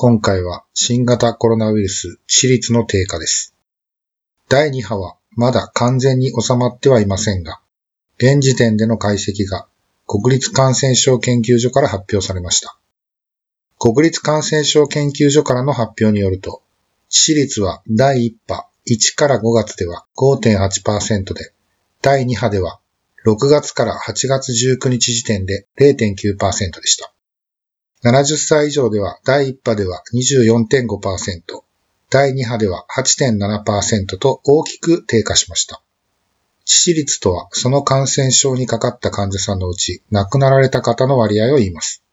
今回は新型コロナウイルス致死率の低下です。第2波はまだ完全に収まってはいませんが、現時点での解析が国立感染症研究所から発表されました。国立感染症研究所からの発表によると、致死率は第1波1から5月では5.8%で、第2波では6月から8月19日時点で0.9%でした。70歳以上では第1波では24.5%、第2波では8.7%と大きく低下しました。致死率とはその感染症にかかった患者さんのうち亡くなられた方の割合を言います。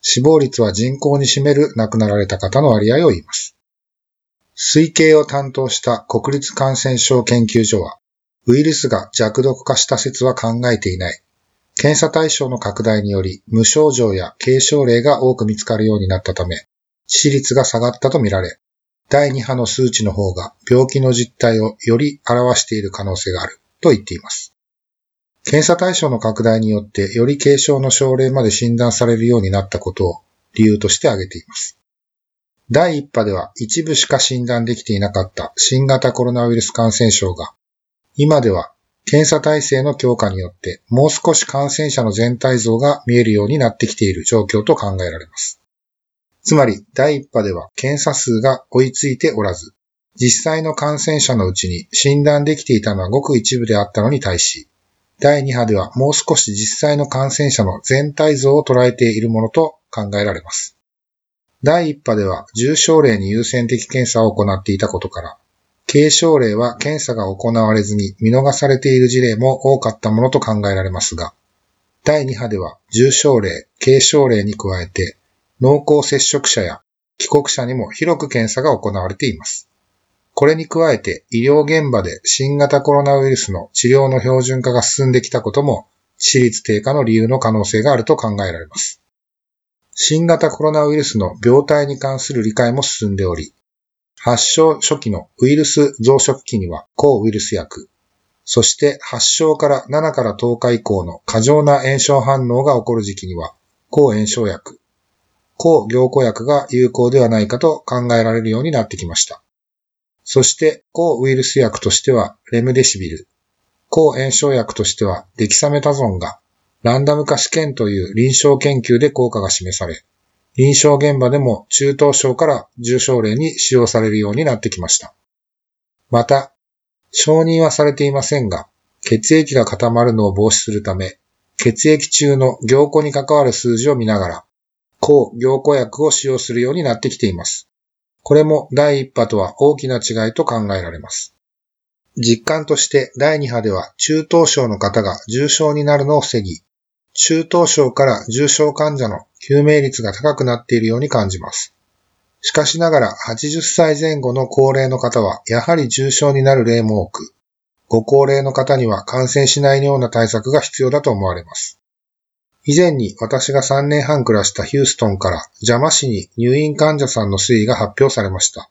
死亡率は人口に占める亡くなられた方の割合を言います。推計を担当した国立感染症研究所はウイルスが弱毒化した説は考えていない。検査対象の拡大により無症状や軽症例が多く見つかるようになったため、致死率が下がったとみられ、第2波の数値の方が病気の実態をより表している可能性があると言っています。検査対象の拡大によってより軽症の症例まで診断されるようになったことを理由として挙げています。第1波では一部しか診断できていなかった新型コロナウイルス感染症が今では検査体制の強化によってもう少し感染者の全体像が見えるようになってきている状況と考えられます。つまり第1波では検査数が追いついておらず、実際の感染者のうちに診断できていたのはごく一部であったのに対し、第2波ではもう少し実際の感染者の全体像を捉えているものと考えられます。第1波では重症例に優先的検査を行っていたことから、軽症例は検査が行われずに見逃されている事例も多かったものと考えられますが、第2波では重症例、軽症例に加えて、濃厚接触者や帰国者にも広く検査が行われています。これに加えて医療現場で新型コロナウイルスの治療の標準化が進んできたことも、致死率低下の理由の可能性があると考えられます。新型コロナウイルスの病態に関する理解も進んでおり、発症初期のウイルス増殖期には抗ウイルス薬、そして発症から7から10日以降の過剰な炎症反応が起こる時期には抗炎症薬、抗凝固薬が有効ではないかと考えられるようになってきました。そして抗ウイルス薬としてはレムデシビル、抗炎症薬としてはデキサメタゾンがランダム化試験という臨床研究で効果が示され、臨床現場でも中等症から重症例に使用されるようになってきました。また、承認はされていませんが、血液が固まるのを防止するため、血液中の凝固に関わる数字を見ながら、抗凝固薬を使用するようになってきています。これも第1波とは大きな違いと考えられます。実感として第2波では中等症の方が重症になるのを防ぎ、中等症から重症患者の救命率が高くなっているように感じます。しかしながら80歳前後の高齢の方はやはり重症になる例も多く、ご高齢の方には感染しないような対策が必要だと思われます。以前に私が3年半暮らしたヒューストンから邪魔市に入院患者さんの推移が発表されました。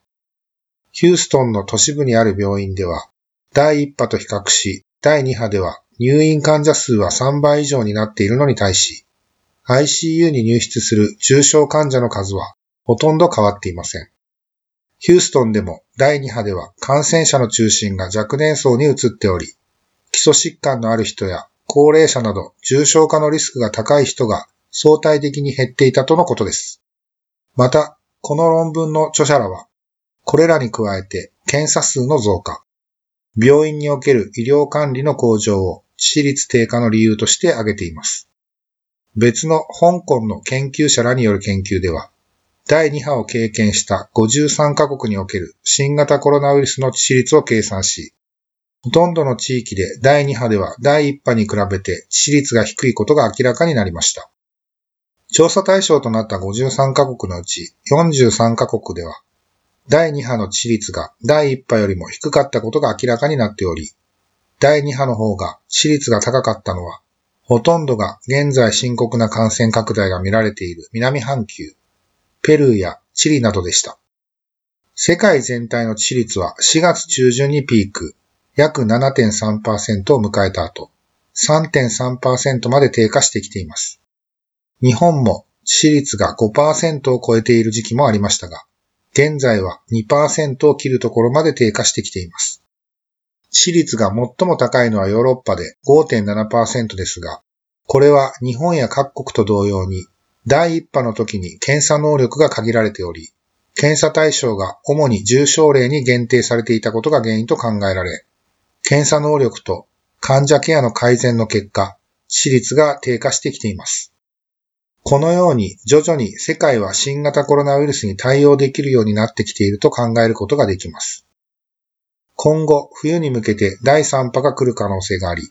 ヒューストンの都市部にある病院では、第1波と比較し、第2波では入院患者数は3倍以上になっているのに対し、ICU に入室する重症患者の数はほとんど変わっていません。ヒューストンでも第2波では感染者の中心が若年層に移っており、基礎疾患のある人や高齢者など重症化のリスクが高い人が相対的に減っていたとのことです。また、この論文の著者らは、これらに加えて検査数の増加、病院における医療管理の向上を致死率低下の理由として挙げています。別の香港の研究者らによる研究では、第2波を経験した53カ国における新型コロナウイルスの致死率を計算し、ほとんどの地域で第2波では第1波に比べて致死率が低いことが明らかになりました。調査対象となった53カ国のうち43カ国では、第2波の致死率が第1波よりも低かったことが明らかになっており、第2波の方が死率が高かったのは、ほとんどが現在深刻な感染拡大が見られている南半球、ペルーやチリなどでした。世界全体の致死率は4月中旬にピーク、約7.3%を迎えた後、3.3%まで低下してきています。日本も致死率が5%を超えている時期もありましたが、現在は2%を切るところまで低下してきています。致死率が最も高いのはヨーロッパで5.7%ですが、これは日本や各国と同様に、第1波の時に検査能力が限られており、検査対象が主に重症例に限定されていたことが原因と考えられ、検査能力と患者ケアの改善の結果、致死率が低下してきています。このように徐々に世界は新型コロナウイルスに対応できるようになってきていると考えることができます。今後、冬に向けて第3波が来る可能性があり、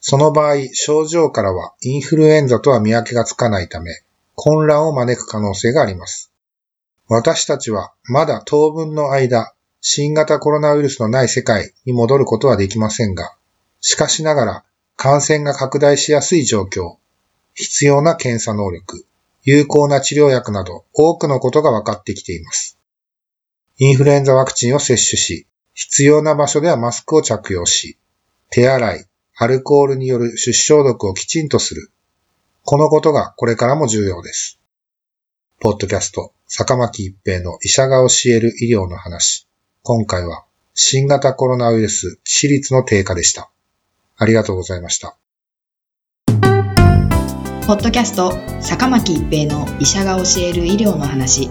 その場合、症状からはインフルエンザとは見分けがつかないため、混乱を招く可能性があります。私たちはまだ当分の間、新型コロナウイルスのない世界に戻ることはできませんが、しかしながら感染が拡大しやすい状況、必要な検査能力、有効な治療薬など多くのことが分かってきています。インフルエンザワクチンを接種し、必要な場所ではマスクを着用し、手洗い、アルコールによる手指消毒をきちんとする。このことがこれからも重要です。ポッドキャスト、坂巻一平の医者が教える医療の話。今回は新型コロナウイルス致死率の低下でした。ありがとうございました。ポッドキャスト坂巻一平の医者が教える医療の話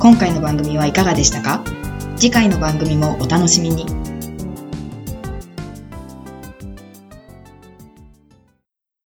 今回の番組はいかがでしたか？次回の番組もお楽しみに。